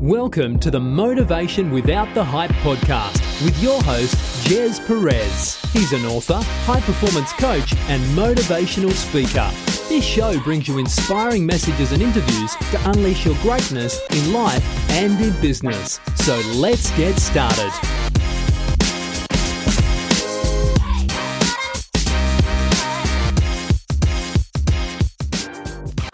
Welcome to the Motivation Without the Hype podcast with your host, Gez Perez. He's an author, high performance coach, and motivational speaker. This show brings you inspiring messages and interviews to unleash your greatness in life and in business. So let's get started.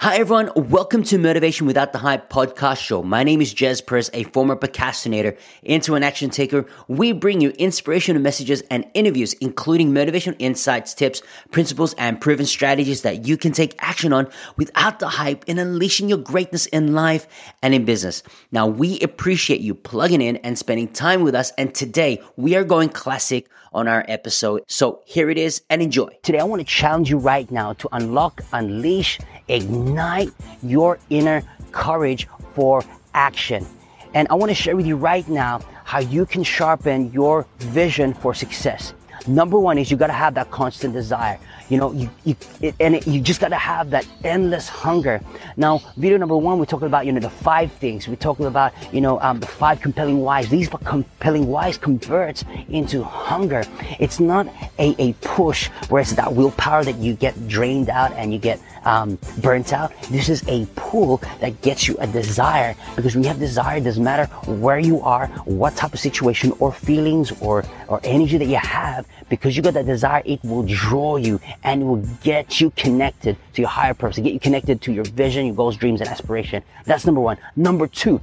Hi everyone, welcome to Motivation Without the Hype podcast show. My name is Gez Perez, a former procrastinator into an action taker. We bring you inspirational messages and interviews, including motivational insights, tips, principles, and proven strategies that you can take action on without the hype in unleashing your greatness in life and in business. Now, we appreciate you plugging in and spending time with us. And today we are going classic on our episode. So here it is and enjoy. Today, I want to challenge you right now to unlock, unleash, ignite your inner courage for action. And I want to share with you right now how you can sharpen your vision for success. Number one is you got to have that constant desire. You know, you, you it, and it, you just got to have that endless hunger. Now, video number one, we're talking about, you know, the five things. We're talking about, you know, um, the five compelling whys. These compelling whys converts into hunger. It's not a, a push where it's that willpower that you get drained out and you get um, burnt out. This is a pull that gets you a desire because when you have desire, it doesn't matter where you are, what type of situation or feelings or, or energy that you have, because you got that desire, it will draw you and it will get you connected to your higher purpose, get you connected to your vision, your goals, dreams, and aspiration. That's number one. Number two,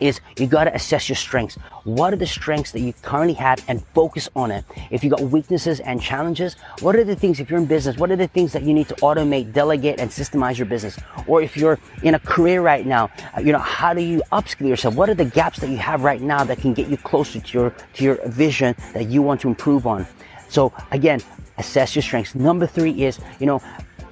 is you got to assess your strengths. What are the strengths that you currently have and focus on it? If you got weaknesses and challenges, what are the things, if you're in business, what are the things that you need to automate, delegate, and systemize your business? Or if you're in a career right now, uh, you know, how do you upskill yourself? What are the gaps that you have right now that can get you closer to your, to your vision that you want to improve on? So again, assess your strengths. Number three is, you know,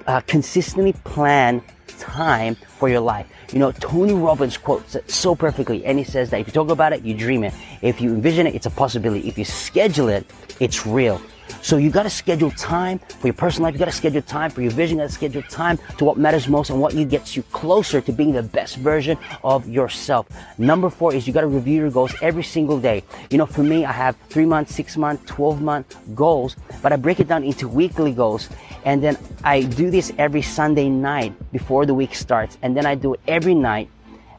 uh, consistently plan time for your life. You know, Tony Robbins quotes it so perfectly, and he says that if you talk about it, you dream it. If you envision it, it's a possibility. If you schedule it, it's real. So you got to schedule time for your personal life. You got to schedule time for your vision. You got to schedule time to what matters most and what you gets you closer to being the best version of yourself. Number four is you got to review your goals every single day. You know, for me, I have three month, six month, 12 month goals, but I break it down into weekly goals. And then I do this every Sunday night before the week starts. And then I do it every night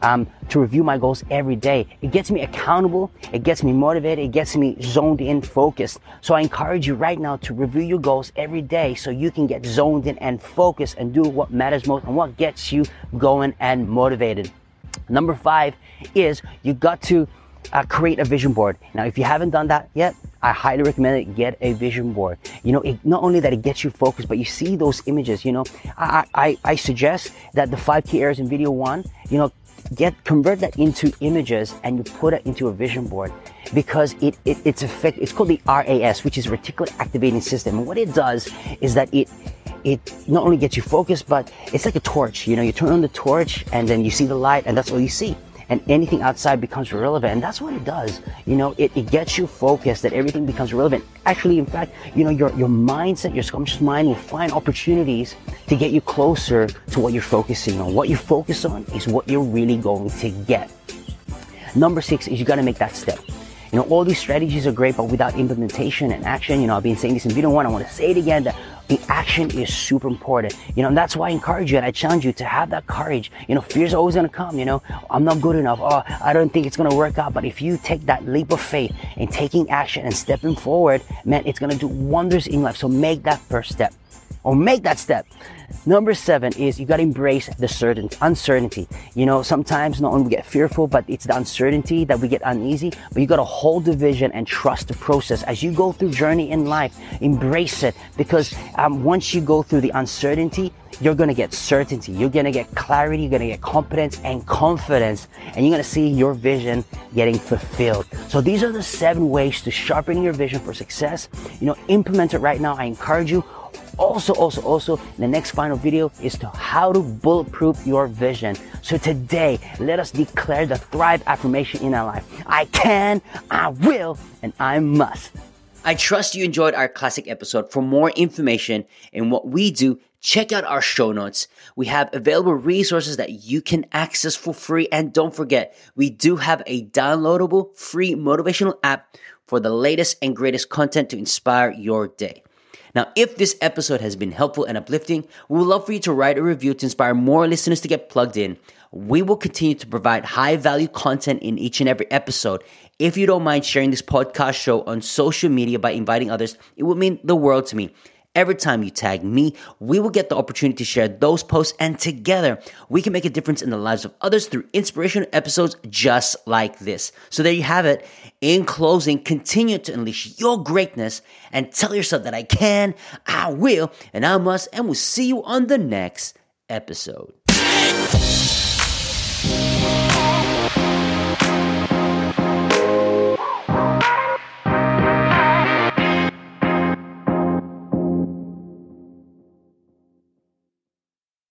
um, to review my goals every day. It gets me accountable. It gets me motivated. It gets me zoned in, focused. So I encourage you right now to review your goals every day so you can get zoned in and focused and do what matters most and what gets you going and motivated. Number five is you got to uh, create a vision board. Now, if you haven't done that yet, I highly recommend it. Get a vision board. You know, it, not only that it gets you focused, but you see those images. You know, I, I, I suggest that the five key areas in video one, you know, get convert that into images and you put it into a vision board because it, it it's effect it's called the RAS which is reticular activating system. And what it does is that it it not only gets you focused but it's like a torch. You know you turn on the torch and then you see the light and that's all you see and anything outside becomes relevant. And that's what it does. You know, it, it gets you focused that everything becomes relevant. Actually, in fact, you know, your, your mindset, your subconscious mind will find opportunities to get you closer to what you're focusing on. What you focus on is what you're really going to get. Number six is you got to make that step. You know, all these strategies are great, but without implementation and action, you know, I've been saying this in video one, I want to say it again that the action is super important. You know, and that's why I encourage you and I challenge you to have that courage. You know, fear's always gonna come, you know, I'm not good enough. Oh, I don't think it's gonna work out. But if you take that leap of faith in taking action and stepping forward, man, it's gonna do wonders in life. So make that first step or make that step. Number seven is you got to embrace the certain uncertainty. You know, sometimes not only we get fearful, but it's the uncertainty that we get uneasy. But you got to hold the vision and trust the process as you go through journey in life. Embrace it because um, once you go through the uncertainty, you're to get certainty. You're to get clarity. You're to get competence and confidence, and you're to see your vision getting fulfilled. So these are the seven ways to sharpen your vision for success. You know, implement it right now. I encourage you also, also, also, the next final video is to how to bulletproof your vision. So today, let us declare the Thrive affirmation in our life. I can, I will, and I must. I trust you enjoyed our classic episode. For more information and what we do, check out our show notes. We have available resources that you can access for free. And don't forget, we do have a downloadable free motivational app for the latest and greatest content to inspire your day. Now, if this episode has been helpful and uplifting, we would love for you to write a review to inspire more listeners to get plugged in. We will continue to provide high value content in each and every episode. If you don't mind sharing this podcast show on social media by inviting others, it would mean the world to me. Every time you tag me, we will get the opportunity to share those posts, and together we can make a difference in the lives of others through inspirational episodes just like this. So, there you have it. In closing, continue to unleash your greatness and tell yourself that I can, I will, and I must, and we'll see you on the next episode.